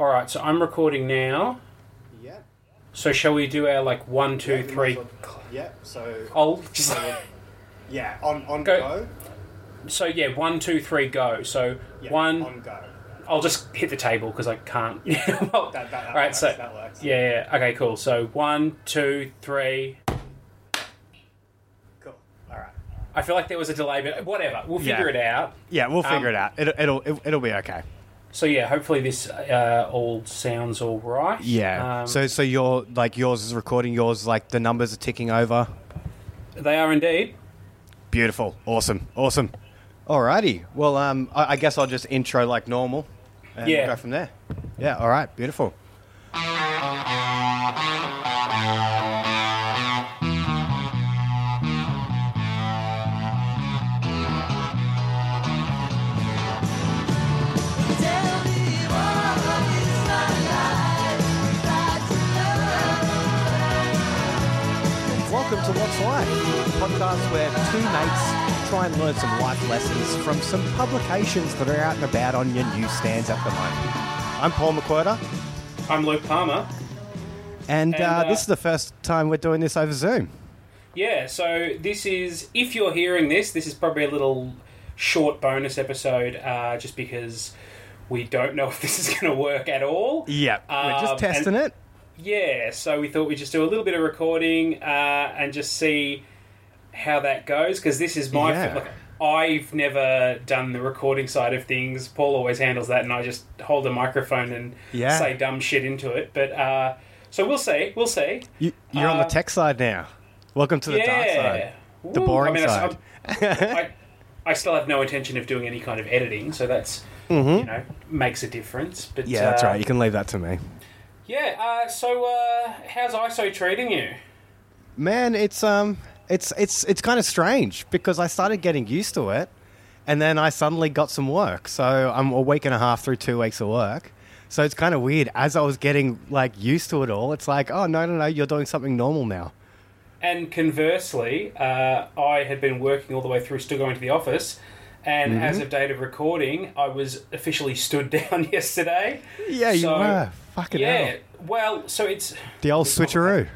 All right, so I'm recording now. Yeah. So shall we do our like one, two, Yeah, three? might as well- Yeah. So. I'll just Yeah. On on Go. go. so yeah, one, two, three, go. So Yeah, one, on go. I'll just hit the table because I can't. well, That, that, that all right, works, so that works. yeah, yeah, okay, cool. So one, two, three. Cool. All right. I feel like there was a delay, but whatever. We'll figure Yeah. it out. Yeah, we'll figure Um, it out. It'll it'll it- it'll be okay. So yeah, hopefully this uh, all sounds all right. Yeah. Um, so so your like yours is recording. Yours like the numbers are ticking over. they are indeed. Beautiful. Awesome. Awesome. Alrighty. Well, um, I, I guess I'll just intro like normal. And Yeah. Go from there. Yeah. All right. Beautiful. Two mates try and learn some life lessons from some publications that are out and about on your newsstands at the moment. I'm Paul McQuarter, I'm Luke Palmer. and, And, uh, uh, this is the first time we're doing this over Zoom. Yeah, so this is, if you're hearing this, this is probably a little short bonus episode uh, just because we don't know if this is going to work at all. Yeah, we're Um, just testing and- it. Yeah, so we thought we'd just do a little bit of recording uh, and just see how that goes because this is my. Yeah. Like, I've never done the recording side of things. Paul always handles that, and I just hold a microphone and Yeah. say dumb shit into it. But uh, so we'll see. We'll see. You, you're on the uh, tech side now. Welcome to the dark side. The Woo. boring I mean, side. I, I still have no intention of doing any kind of editing, so that's mm-hmm. you know makes a difference. But yeah, that's uh, right. You can leave that to me. Yeah. Uh, so uh, how's ISO treating you? Man, it's um, it's it's it's kind of strange because I started getting used to it, and then I suddenly got some work. So I'm a week and a half through two weeks of work. So it's kind of weird. As I was getting like used to it all, it's like, oh no, no, no, you're doing something normal now. And conversely, uh, I had been working all the way through, still going to the office. And Mm-hmm. as of date of recording, I was officially stood down yesterday. Yeah, you So, were. Fucking Yeah. hell. Well, so it's The old switcheroo.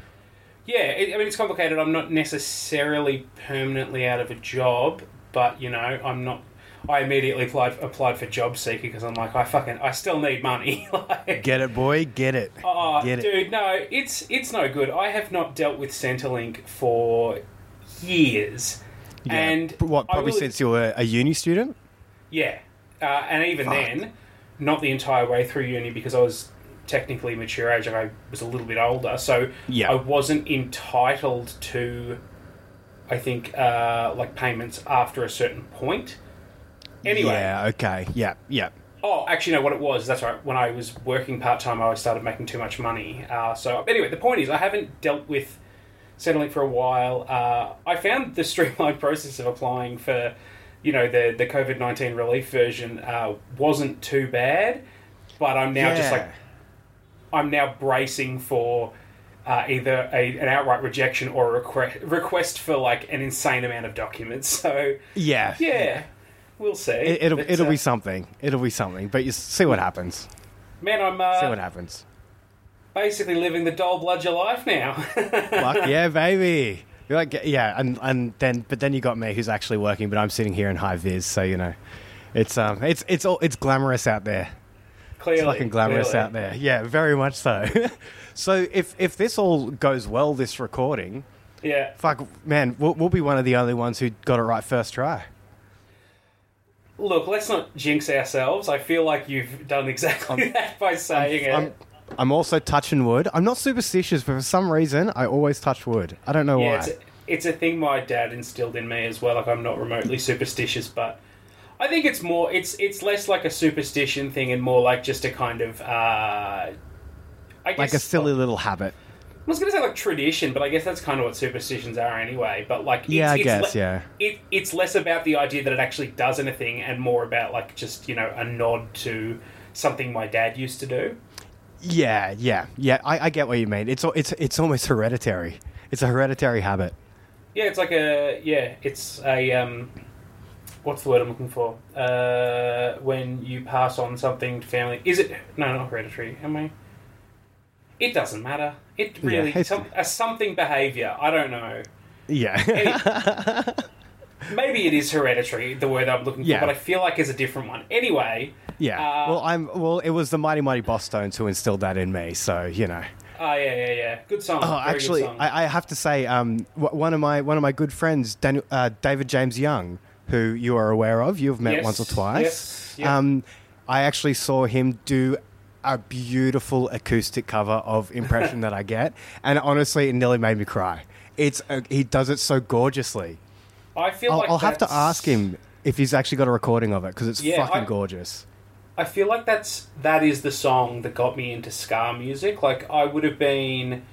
Yeah, it, I mean it's complicated. I'm not necessarily permanently out of a job, but you know, I'm not. I immediately applied applied for job seeker because I'm like, I fucking, I still need money. like, Get it, boy. Get it. oh, Get it. dude, no, it's it's no good. I have not dealt with Centrelink for years, Yeah. and what? Probably will- since you were a uni student. yeah, uh, and even Fuck. then, not the entire way through uni because I was technically mature age. I was a little bit older, so Yeah. I wasn't entitled to. I think uh, like payments after a certain point. Anyway, Yeah. Okay. Yeah. Yeah. Oh, actually, no. What it was, that's right. When I was working part time, I started making too much money. Uh, so anyway, the point is, I haven't dealt with Centrelink for a while. Uh, I found the streamlined process of applying for, you know, the the COVID nineteen relief version uh, wasn't too bad, but I'm now just like I'm now bracing for. Uh, either a, an outright rejection or a request, request for like an insane amount of documents. So Yeah. yeah, we'll see. It, it'll But, it'll uh, be something. It'll be something. But you see what happens. man. I'm uh, See what happens. basically living the dull bludger life now. Fuck yeah, baby. You're like, yeah, and and then but then you got me who's actually working, but I'm sitting here in high vis, so you know, it's um, it's it's all it's glamorous out there. Clearly, It's fucking glamorous clearly. out there. Yeah, very much so. so if if this all goes well, this recording, Yeah, fuck, man, we'll, we'll be one of the only ones who got it right first try. look, let's not jinx ourselves. I feel like you've done exactly that by saying it. I'm, I'm also touching wood. I'm not superstitious, but for some reason, I always touch wood. I don't know yeah, why. it's a, it's a thing my dad instilled in me as well. Like I'm not remotely superstitious, but I think it's more. It's it's less like a superstition thing and more like just a kind of. Uh, I guess, like a silly little habit. I was going to say like tradition, but I guess that's kind of what superstitions are anyway. But like, it's, Yeah, I it's guess, le- yeah. It, it's less about the idea that it actually does anything, and more about like just you know a nod to something my dad used to do. Yeah, yeah, yeah. I, I get what you mean. It's it's it's almost hereditary. It's a hereditary habit. Yeah, it's like a yeah, it's a um, what's the word I'm looking for? Uh, when you pass on something to family, is it no, not hereditary? Am I? It doesn't matter. It really it's- some, a something behavior. I don't know. Yeah. Maybe it is hereditary, the word I'm looking Yeah. for, but I feel like it's a different one. Anyway, yeah. Uh, well, I'm. Well, it was the Mighty Mighty Bosstones who instilled that in me. So you know. oh yeah, yeah, yeah, good song. Oh, Very actually, song. I, I have to say, um, w- one of my one of my good friends, Daniel, uh, David James Young, who you are aware of, you've met Yes, once or twice. yes, yeah. Um, I actually saw him do a beautiful acoustic cover of "Impression That I Get," and honestly, it nearly made me cry. It's uh, he does it so gorgeously. I feel I'll, like I'll have to ask him if he's actually got a recording of it because it's Yeah, fucking I- gorgeous. I feel like that's that is the song that got me into ska music. Like I would have been,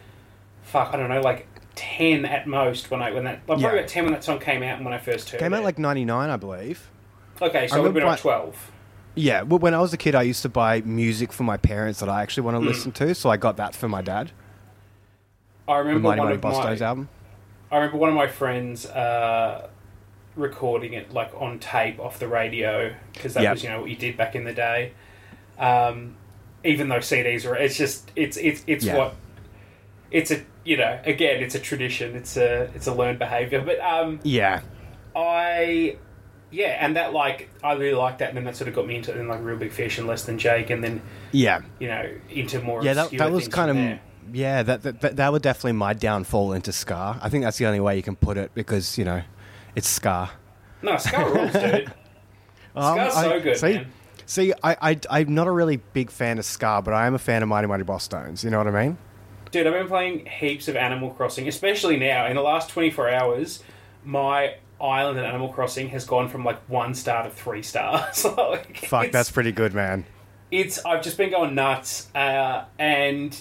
fuck, I don't know, like ten at most when I when that Yeah. probably about ten when that song came out and when I first heard Came it. out like '99, I believe. okay, so I would have been like twelve. Yeah, well, when I was a kid, I used to buy music for my parents that I actually want to Hmm. listen to, so I got that for my dad. I remember one of Boss my, album. I remember one of my friends uh, recording it like on tape off the radio because that Yep. was you know what you did back in the day. Um, even though CDs are, it's just it's it's it's Yeah. what it's a you know again it's a tradition it's a it's a learned behavior but um Yeah, I yeah and that like I really liked that and then that sort of got me into and like Reel Big Fish and less than Jake and then yeah, you know into more yeah. That, that was kind of there. yeah. That, that that that were definitely my downfall into ska I think that's the only way you can put it because you know, it's ska no ska rules dude Um, Ska's I- so good see, man See, I, I, I'm not a really big fan of ska but I am a fan of Mighty Mighty Bosstones. You know what I mean? Dude, I've been playing heaps of Animal Crossing, especially now. In the last 24 hours, my island in Animal Crossing has gone from like one star to three stars. like, Fuck, that's pretty good, man. It's I've just been going nuts, uh, and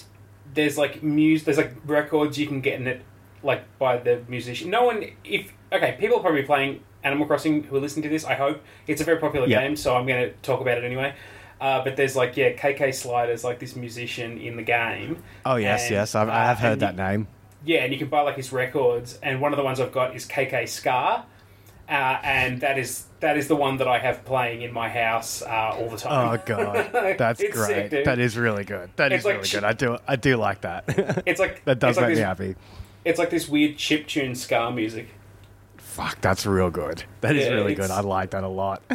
there's like music, there's like records you can get in it, like by the musician. No one, if okay, people are probably playing Animal Crossing who are listening to this. I hope it's a very popular Yep. game, so I'm going to talk about it anyway. Uh, but there's like yeah, KK Slider's like this musician in the game. Oh yes, And, yes, I've, I uh, have heard that you- name. Yeah, and you can buy like his records, and one of the ones I've got is KK Ska, uh, and that is that is the one that I have playing in my house uh, all the time. Oh god, that's great. sick, that is really good. That is It's like really good. I do, I do like that. It's like that does it's like make this, me happy. It's like this weird chip tune Ska music. Fuck, that's real good. That is Yeah, really good. I like that a lot.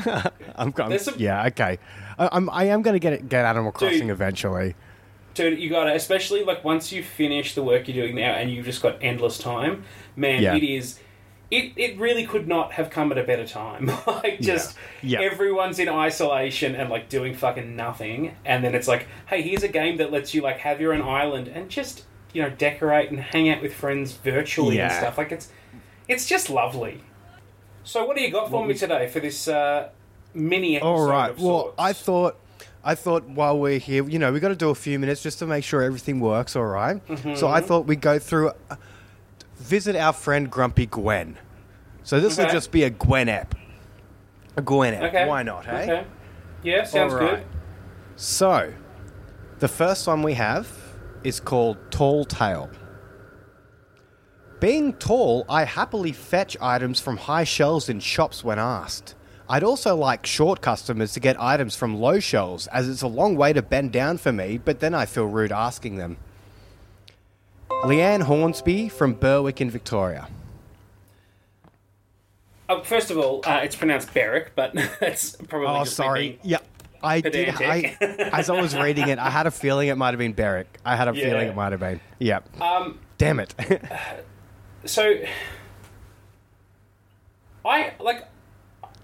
I'm, I'm some- yeah, okay. I, I'm, I am going to get it, get Animal Crossing Dude. eventually. Dude, you gotta, especially like once you finish the work you're doing now and you've just got endless time, man, Yeah. it is. It, it really could not have come at a better time. like, just Yeah. everyone's in isolation and like doing fucking nothing. And then it's like, hey, here's a game that lets you like have your own island and just, you know, decorate and hang out with friends virtually and stuff. Like, it's it's just lovely. So, what do you got for me today for this uh, mini episode? All right. of Well. I thought, I thought while we're here, you know, we got to do a few minutes just to make sure everything works. All right? So Mm-hmm. I thought we'd go through, uh, visit our friend Grumpy Gwen. So this will just be a Gwen app. A Gwen app. Okay. Why not? Hey. Okay. Yeah, sounds good. So, the first one we have is called Tall Tale. Being tall, I happily fetch items from high shelves in shops when asked. I'd also like short customers to get items from low shelves, as it's a long way to bend down for me, but then I feel rude asking them. Leanne Hornsby from Berwick in Victoria. Oh, first of all, uh, it's pronounced Berwick, but that's probably. Oh, sorry. Yeah, I did. I, as I was reading it, I had a feeling it might have been Berwick. I had a Yeah. feeling it might have been. Yeah. Um, Damn it. So, I like.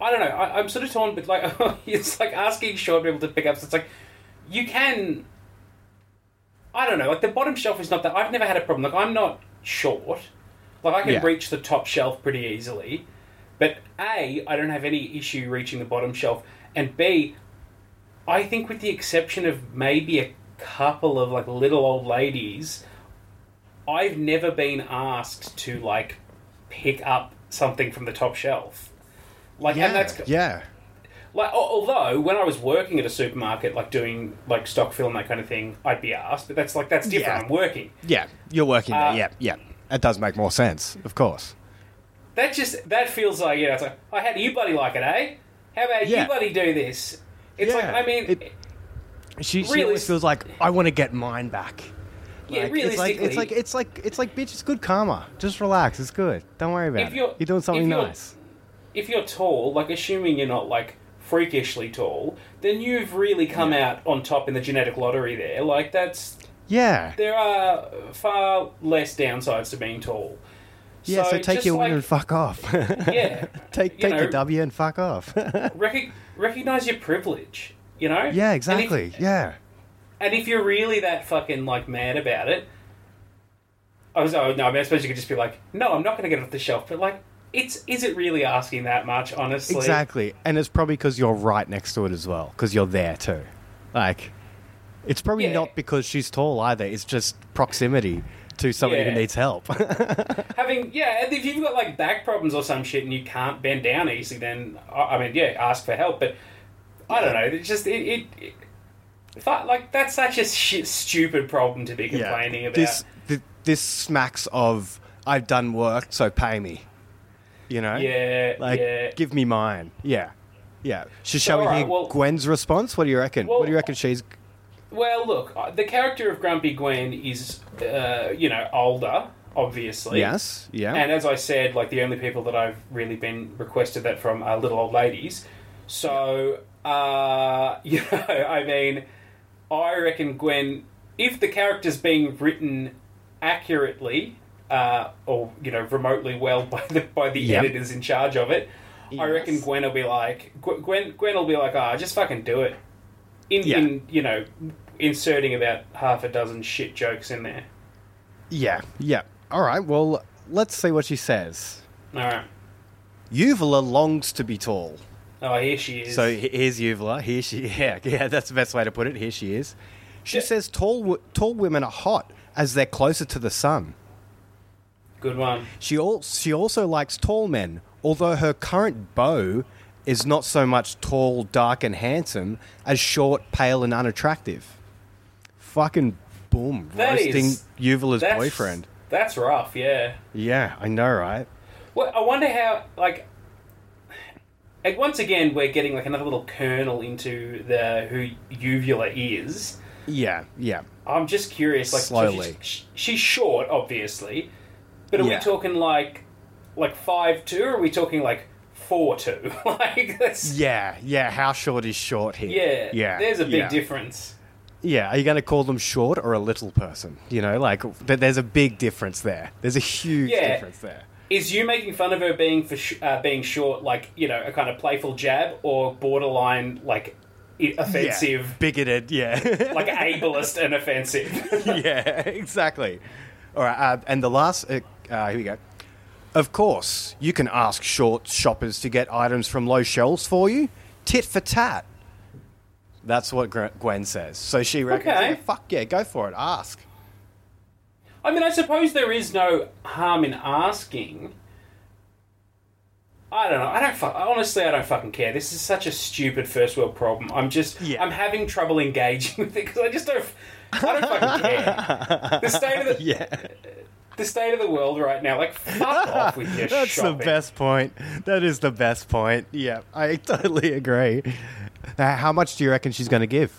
I don't know. I, I'm sort of torn, but like, it's like asking short people to pick up. So it's like, you can. I don't know. Like the bottom shelf is not that. I've never had a problem. Like I'm not short. Like I can Yeah. reach the top shelf pretty easily. But A, I don't have any issue reaching the bottom shelf, and B, I think with the exception of maybe a couple of like little old ladies, I've never been asked to like pick up something from the top shelf. Like, and that's yeah. like, although when I was working at a supermarket, like doing like stock fill and that kind of thing, I'd be asked. But that's like that's different. Yeah. I'm working. Yeah. You're working Uh, there. Yeah. Yeah. That does make more sense, of course. that just that feels like you know, it's like, oh, how do you buddy like it, eh? How about Yeah. you buddy do this? It's like I mean, It- She, she always feels like I want to get mine back. Yeah, Like, it's like it's like it's like it's like bitch. It's good karma. Just relax. It's good. Don't worry about If it. you're- You're doing something if you're- nice. if you're tall, like assuming you're not like freakishly tall, then you've really come out on top in the genetic lottery there. Like that's Yeah. there are far less downsides to being tall. Yeah. So, take your like, win and fuck off. Yeah, take take know- your W and fuck off. rec- recognize your privilege. You know? yeah. And if- Exactly. yeah. And if you're really that fucking like mad about it, I was oh no, I mean I suppose you could just be like, no, I'm not going to get it off the shelf. But like, it's is it really asking that much? Honestly, Exactly. And it's probably because you're right next to it as well, because you're there too. Like, it's probably Yeah. not because she's tall either. It's just proximity to somebody Yeah. who needs help. Having yeah, and if you've got like back problems or some shit and you can't bend down easily, then I I mean yeah, ask for help. But I don't know. It's just it. it, it I- like that's such a shit, stupid problem to be complaining about. This th- this smacks of I've done work, so pay me. You know? yeah, Like, yeah. give me mine. Yeah. Yeah. So shall we alright, hear well- Gwen's response? What do you reckon? Well- what do you reckon she's. Well, look, uh, the character of Grumpy Gwen is, uh, you know, older, obviously. Yes. Yeah. And as I said, like the only people that I've really been requested that from are little old ladies. So, uh, you know, I mean, I reckon Gwen, if the character's being written accurately, uh, or you know, remotely well by the by the Yep. editors in charge of it, I reckon Gwen will be like, Gw- Gwen, Gwen will be like, ah, just fucking do it. In, Yeah. in you know, inserting about half a dozen shit jokes in there. yeah. Yeah. All right. Well, let's see what she says. All right. Uvula longs to be tall. Oh, here she is. So here's Uvula. Here she, yeah, yeah, that's the best way to put it. Here she is. She Yeah. says tall, tall women are hot as they're closer to the sun. Good one. She, al- she also likes tall men, although her current beau is not so much tall, dark, and handsome as short, pale, and unattractive. Fucking boom. That roasting is- That's, boyfriend. That's rough, yeah. Yeah, I know, right? Well, I wonder how, like, like once again, we're getting like another little kernel into the who Uvula is. Yeah, yeah. I'm just curious, like, so Slowly. she's, she's short, obviously, but are Yeah. we talking like, like five two, or are we talking like four two? like that's Yeah, yeah. How short is short here? yeah, yeah. There's a big yeah. difference. Yeah, are you going to call them short or a little person? You know, like th- there's a big difference there. There's a huge Yeah. difference there. Is you making fun of her being for sh- uh, being short, like you know, a kind of playful jab, or borderline like i- offensive, Yeah, bigoted. Yeah, like ableist and offensive? yeah, exactly. All right, uh, and the last. Uh, uh, here we go. Of course, you can ask short shoppers to get items from low shelves for you. Tit for tat. That's what Gwen says. So she reckons, Okay. yeah, fuck yeah, go for it. Ask. I mean, I suppose there is no harm in asking. I don't know. I don't. Fu- honestly, I don't fucking care. This is such a stupid first world problem. I'm just. Yeah. I'm having trouble engaging with it because I just don't. I don't fucking care. The state of the Yeah. the state of the world right now. Like, fuck off with your That's shopping. the best point. That is the best point. Yeah, I totally agree. Now, how much do you reckon she's going to give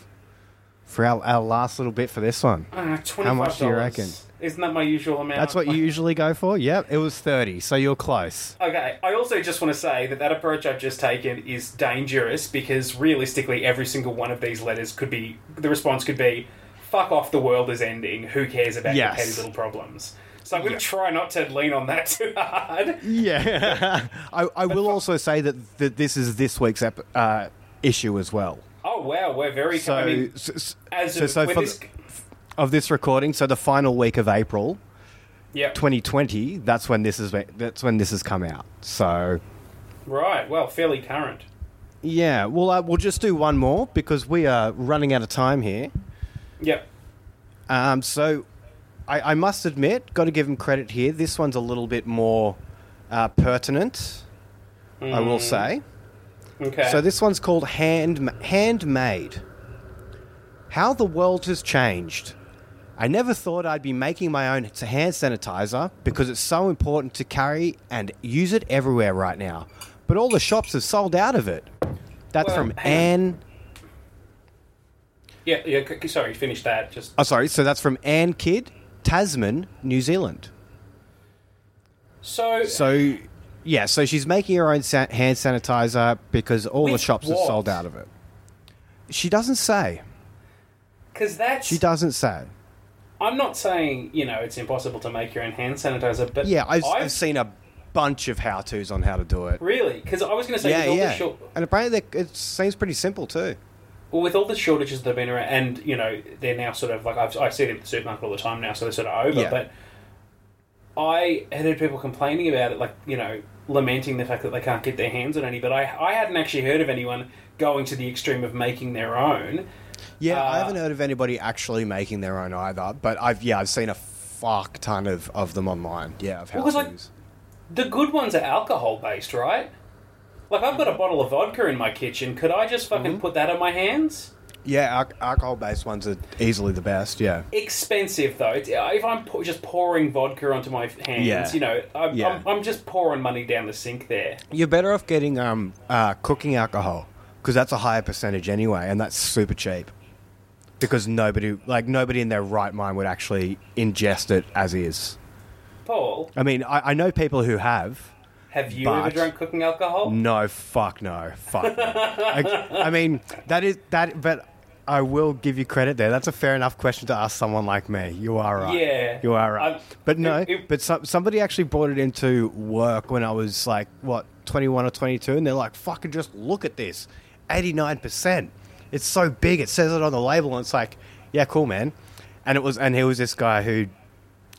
for our, our last little bit for this one? Uh, How much do you reckon? Isn't that my usual amount? That's what you usually go for? Yep, it was 30, so you're close. Okay, I also just want to say that that approach I've just taken is dangerous because realistically, every single one of these letters could be the response could be, "Fuck off, the world is ending. Who cares about Yes. your petty little problems?" So I'm going to try not to lean on that too hard. Yeah. I, I will also say that, that this is this week's ep- uh, issue as well. Oh wow, we're very. So, I mean, s- s- as so, of, so this, the- of this recording, so the final week of April yeah, 2020, that's when this is that's when this has come out. So right. Well, fairly current. yeah, well uh, we'll just do one more because we are running out of time here. Yep. Um, so I, I must admit, got to give him credit here. This one's a little bit more uh, pertinent, I will Mm, say. Okay. So this one's called Hand Handmade. How the world has changed. I never thought I'd be making my own hand sanitizer because it's so important to carry and use it everywhere right now. But all the shops have sold out of it. That's Well, from Anne. Yeah, yeah. Sorry, finish that. Just Oh, sorry. So that's from Anne Kidd, Tasman, New Zealand. so. So, yeah, so she's making her own sa- hand sanitizer because all the With shops what? sold out of it. She doesn't say. Because that's. She doesn't say. I'm not saying you know it's impossible to make your own hand sanitizer, but Yeah, I've, I've seen a bunch of how tos on how to do it. really because I was going to say Yeah, with all yeah. the short, And apparently they- it seems pretty simple too. well, with all the shortages that have been around, and you know they're now sort of like I've, I see them at the supermarket all the time now, so they're sort of over. Yeah. But I had heard people complaining about it, like you know, lamenting the fact that they can't get their hands on any. But I I hadn't actually heard of anyone going to the extreme of making their own. Yeah, I Uh, haven't heard of anybody actually making their own either, but I've yeah, I've seen a fuck ton of, of them online. Yeah, of how Well, like. The good ones are alcohol based, right? Like I've got a bottle of vodka in my kitchen. Could I just fucking Mm-hmm. put that on my hands? Yeah, al- alcohol-based ones are easily the best. Yeah, expensive though. It's, if I'm just pouring vodka onto my hands, Yeah. you know, I'm, Yeah. I'm, I'm just pouring money down the sink there. you're better off getting um uh, cooking alcohol because that's a higher percentage anyway, and that's super cheap. Because nobody, like nobody in their right mind, would actually ingest it as is. Paul, I mean, I, I know people who have. have you ever drunk cooking alcohol? No, fuck no, fuck. no. I, I mean, that is that, but I will give you credit there. That's a fair enough question to ask someone like me. You are right. Yeah. you are right. I'm- but no, it- it- but some, somebody actually brought it into work when I was like what twenty one or twenty two, and they're like, "Fucking just look at this, eighty nine percent. It's so big. It says it on the label, and it's like, yeah, cool, man." And it was, and he was this guy who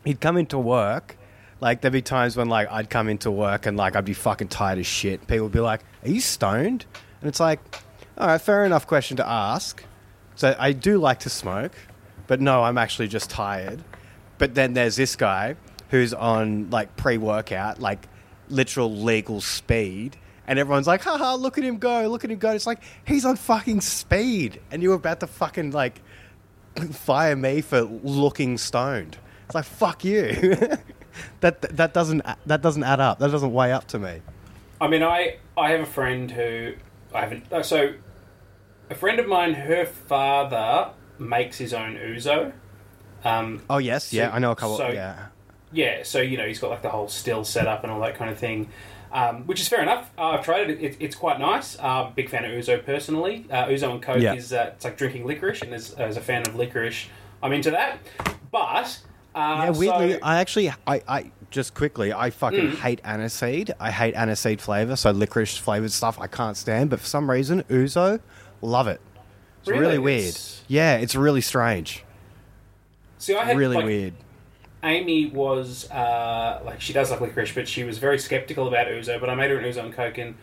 he'd come into work. Like there'd be times when like I'd come into work and like I'd be fucking tired as shit. People would be like, "Are you stoned?" And it's like, all right, fair enough question to ask. So I do like to smoke, but no, I'm actually just tired. But then there's this guy who's on like pre-workout, like literal legal speed, and everyone's like, "Haha, look at him go! Look at him go!" It's like he's on fucking speed, and you're about to fucking like fire me for looking stoned. It's like fuck you. that that doesn't that doesn't add up. That doesn't weigh up to me. I mean, I I have a friend who I haven't. oh, So, a friend of mine, her father makes his own ouzo. Um, Oh yes, yeah, I know a couple. so- yeah, yeah, so you know he's got like the whole still setup and all that kind of thing, um, which is fair enough. Uh, I've tried it; it it's quite nice. Uh, big fan of ouzo personally. Uh, ouzo and coke Yeah. is uh, it's like drinking licorice, and as, as a fan of licorice, I'm into that. But uh, yeah. Weirdly, so- I actually, I, I just quickly, I fucking Mm. hate aniseed. I hate aniseed flavor, so licorice flavored stuff I can't stand. But for some reason, ouzo, love it. It's really, Really? weird. It's- Yeah, it's really strange. see, I had really like, weird. Amy was uh, like she does like licorice, but she was very skeptical about ouzo. But I made her an ouzo and coke, and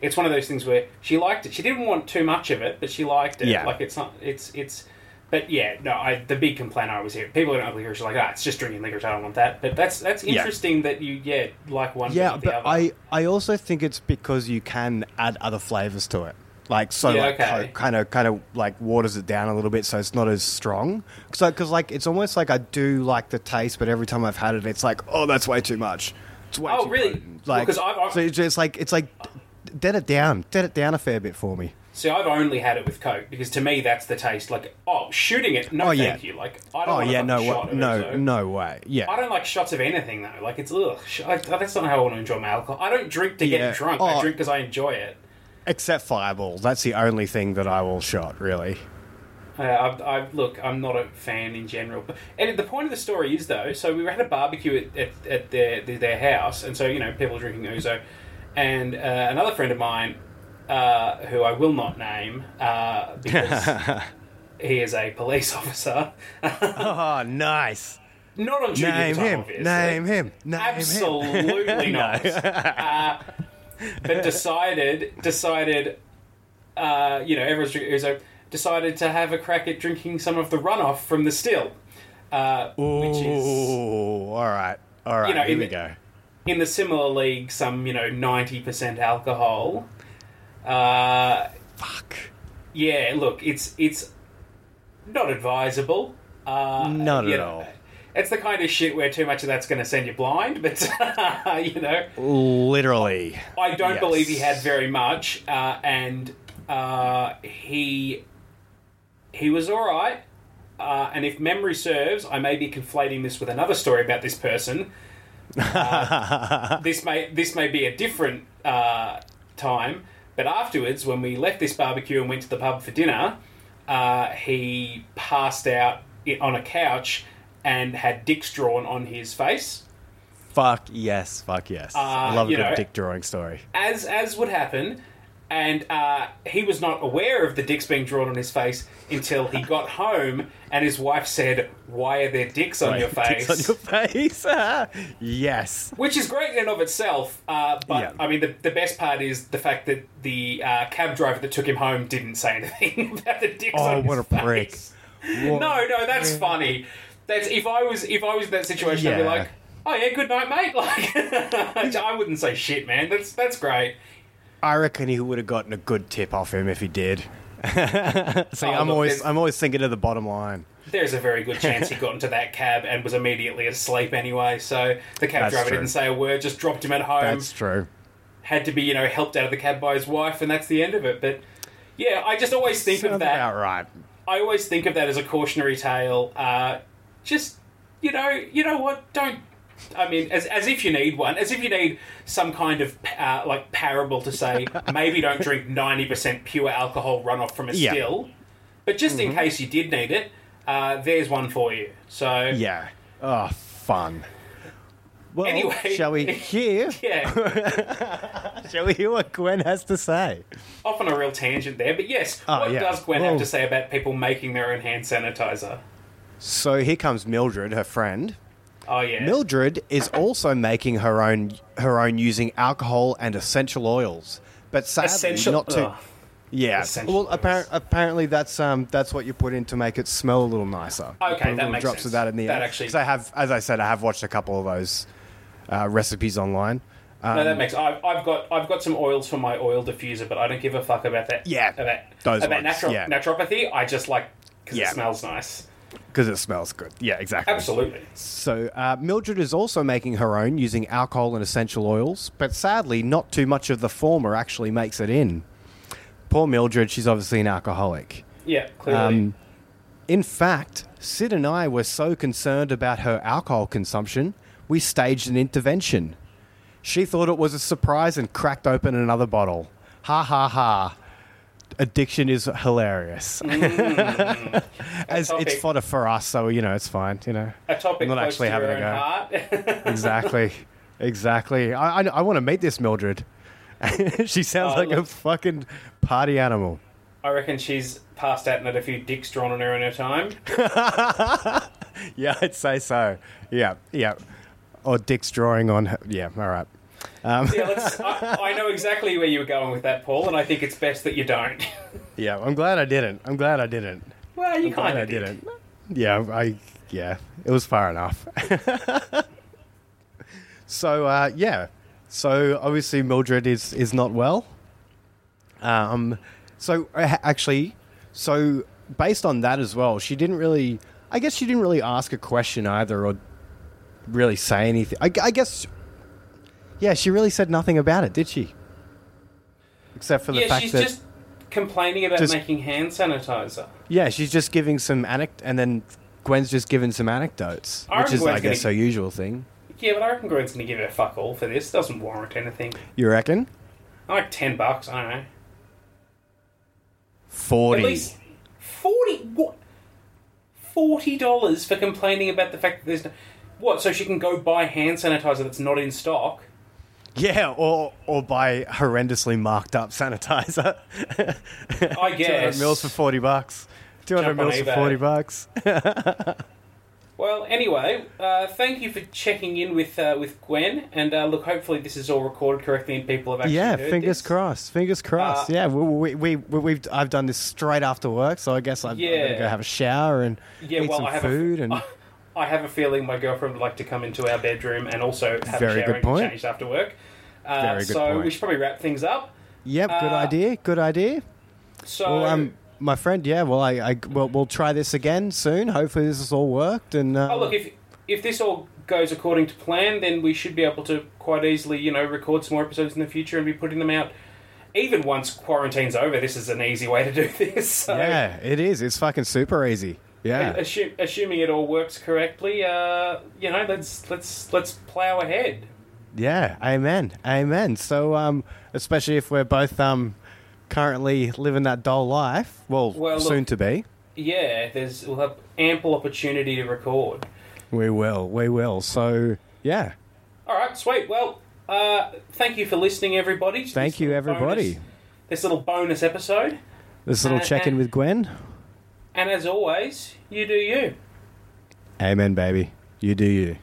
it's one of those things where she liked it. She didn't want too much of it, but she liked it. Yeah. Like it's not. It's it's. But yeah, no. I the big complaint I always hear people who don't like licorice are like, ah, it's just drinking licorice. I don't want that. But that's that's Yeah. interesting that you yeah like one. Yeah, but, the but other. I, I also think it's because you can add other flavors to it. Like so, Yeah, like okay. kind of kind of like waters it down a little bit, so it's not as strong. So, because like it's almost like I do like the taste, but every time I've had it, it's like, oh, that's way too much. It's way Oh, too really? potent. Well, Like, 'cause I've- I've- so it's like it's like dead it down, dead it down a fair bit for me. See, I've only had it with Coke because to me that's the taste. Like, oh, shooting it, no, Oh, yeah. thank you. Like, I don't Oh yeah, no, shot no, ouzo. no way. Yeah, I don't like shots of anything though. Like it's ugh. sh- I, that's not how I want to enjoy my alcohol. I don't drink to Yeah. get drunk. I Oh. drink because I enjoy it. Except fireballs. That's the only thing that I will shot. Really. Uh, I, I look. I'm not a fan in general. But and the point of the story is though. So we had a barbecue at, at, at their their house, and so you know people drinking ouzo, and uh, another friend of mine, uh, who I will not name uh, because he is a police officer. oh, nice. not on duty Name time, him. obviously. Name him. Name him. Absolutely not. But decided, decided, uh, you know, everyone's drinking decided to have a crack at drinking some of the runoff from the still, uh, which is Ooh, all right, all right. You know, here in we the- go. in the similar league some, you know, ninety percent alcohol. Uh, Fuck. yeah, look, it's it's not advisable. Uh, Not at know, all. It's the kind of shit where too much of that's going to send you blind, but you know, Literally. I don't Yes. believe he had very much, uh, and uh, he he was all right. Uh, and if memory serves, I may be conflating this with another story about this person. Uh, this may this may be a different uh, time, but afterwards, when we left this barbecue and went to the pub for dinner, uh, he passed out on a couch and had dicks drawn on his face. Fuck yes, fuck yes. I love a good know- dick drawing story. as as would happen, and uh, he was not aware of the dicks being drawn on his face until he got home, and his wife said, "Why are there dicks on your face?" Dicks on your face. yes. Which is great in and of itself, uh, but Yeah. I mean, the, the best part is the fact that the uh, cab driver that took him home didn't say anything about the dicks Oh, on what his a prick. face. No, no, that's funny. That's if I was if I was in that situation, I'd be Yeah. like, "Oh yeah, good night, mate." Like, I wouldn't say shit, man. That's that's great. I reckon he would have gotten a good tip off him if he did. See, Oh, I'm look, always there's- I'm always thinking of the bottom line. There's a very good chance he got into that cab and was immediately asleep anyway. So the cab That's driver true. didn't say a word, just dropped him at home. That's true. Had to be, you know, helped out of the cab by his wife, and that's the end of it. But yeah, I just always think Sounds of that. about right. I always think of that as a cautionary tale. Uh, just you know, you know what? Don't. I mean, as, as if you need one, as if you need some kind of uh, like parable to say maybe don't drink ninety percent pure alcohol runoff from a Yeah. Mm-hmm. still, but just in case you did need it, uh, there's one for you. So Yeah. Oh, fun. Well, Anyway. shall we hear? yeah, shall we hear what Gwen has to say? off on a real tangent there, but yes, Oh, what yeah. does Gwen Well- have to say about people making their own hand sanitizer? So here comes Mildred, her friend. Oh yeah, Mildred is also making her own her own using alcohol and essential oils, but sadly essential. not to. Ugh. Yeah. Essential Well, appar- apparently that's um that's what you put in to make it smell a little nicer. Okay, that makes drops sense. of that in the That air. actually- I have, as I said, I have watched a couple of those uh, recipes online. Um, No, that makes. I've, I've got I've got some oils for my oil diffuser, but I don't give a fuck about that. Yeah, about those about ones, naturo- yeah. naturopathy. I just like because Yeah. it smells nice. Because it smells good. Yeah, exactly. Absolutely. So uh, Mildred is also making her own using alcohol and essential oils, but sadly, not too much of the former actually makes it in. Poor Mildred, she's obviously an alcoholic. Yeah, clearly. Um, in fact, Sid and I were so concerned about her alcohol consumption, we staged an intervention. She thought it was a surprise and cracked open another bottle. Ha ha ha. Addiction is hilarious. Mm. As it's fodder for us, so you know it's fine. You know, a topic I'm not actually to having a go. exactly, exactly. I I, I want to meet this Mildred. she sounds Oh, like a fucking party animal. I reckon she's passed out and had a few dicks drawn on her in her time. Yeah, I'd say so. Yeah, yeah. Or Dick's drawing on. Her. Yeah, all right. Um, Yeah, let's, I, I know exactly where you were going with that, Paul, and I think it's best that you don't. yeah, I'm glad I didn't. I'm glad I didn't. well, you kind of did. didn't. Yeah, I. Yeah, it was far enough. so uh, yeah, so obviously Mildred is is not well. Um, so uh, actually, so based on that as well, she didn't really. I guess she didn't really ask a question either, or really say anything. I, I guess. Yeah, she really said nothing about it, did she? Except for the fact that Yeah, fact she's that just complaining about Just- making hand sanitizer. yeah, she's just giving some anec, and then Gwen's just giving some anecdotes, I which is, I Gwen's guess, gonna- her usual thing. Yeah, but I reckon Gwen's to give her a fuck all for this. Doesn't warrant anything. You reckon? Like ten bucks. I don't know. Forty. At least forty. What? Forty dollars for complaining about the fact that there's no. What? So she can go buy hand sanitizer that's not in stock. Yeah, or or buy horrendously marked up sanitizer. I guess. 200 mils for forty bucks. Two hundred Jump mils for forty bucks. Well, anyway, uh, thank you for checking in with uh, with Gwen, and uh, look, hopefully this is all recorded correctly and people have actually yeah, fingers this. crossed. Fingers crossed. Uh, yeah, we, we, we, have I've done this straight after work, so I guess I'm, I'm gonna go have a shower and Yeah, eat well, some food a, and. I have a feeling my girlfriend would like to come into our bedroom and also have Very a shower good and point. get changed after work. Uh, Very good so point. we should probably wrap things up. Yep, good uh, idea. Good idea. So Well, um, my friend, yeah. Well, I, I we'll, we'll try this again soon. Hopefully, this has all worked. And uh, Oh, look, if if this all goes according to plan, then we should be able to quite easily, you know, record some more episodes in the future and be putting them out. Even once quarantine's over, this is an easy way to do this. So, yeah, it is. It's fucking super easy. Yeah, assu- assuming it all works correctly, uh, you know, let's let's let's plow ahead. yeah. Amen, amen. So, um, especially if we're both um currently living that dull life, well, Well, look- soon to be. Yeah, there's we'll have ample opportunity to record. We will, we will. So, yeah. All right, sweet. Well, uh, thank you for listening, everybody. Thank you, everybody. bonus- this little bonus episode, This little Uh, check in with Gwen. And as always, you do you. Amen, baby. You do you.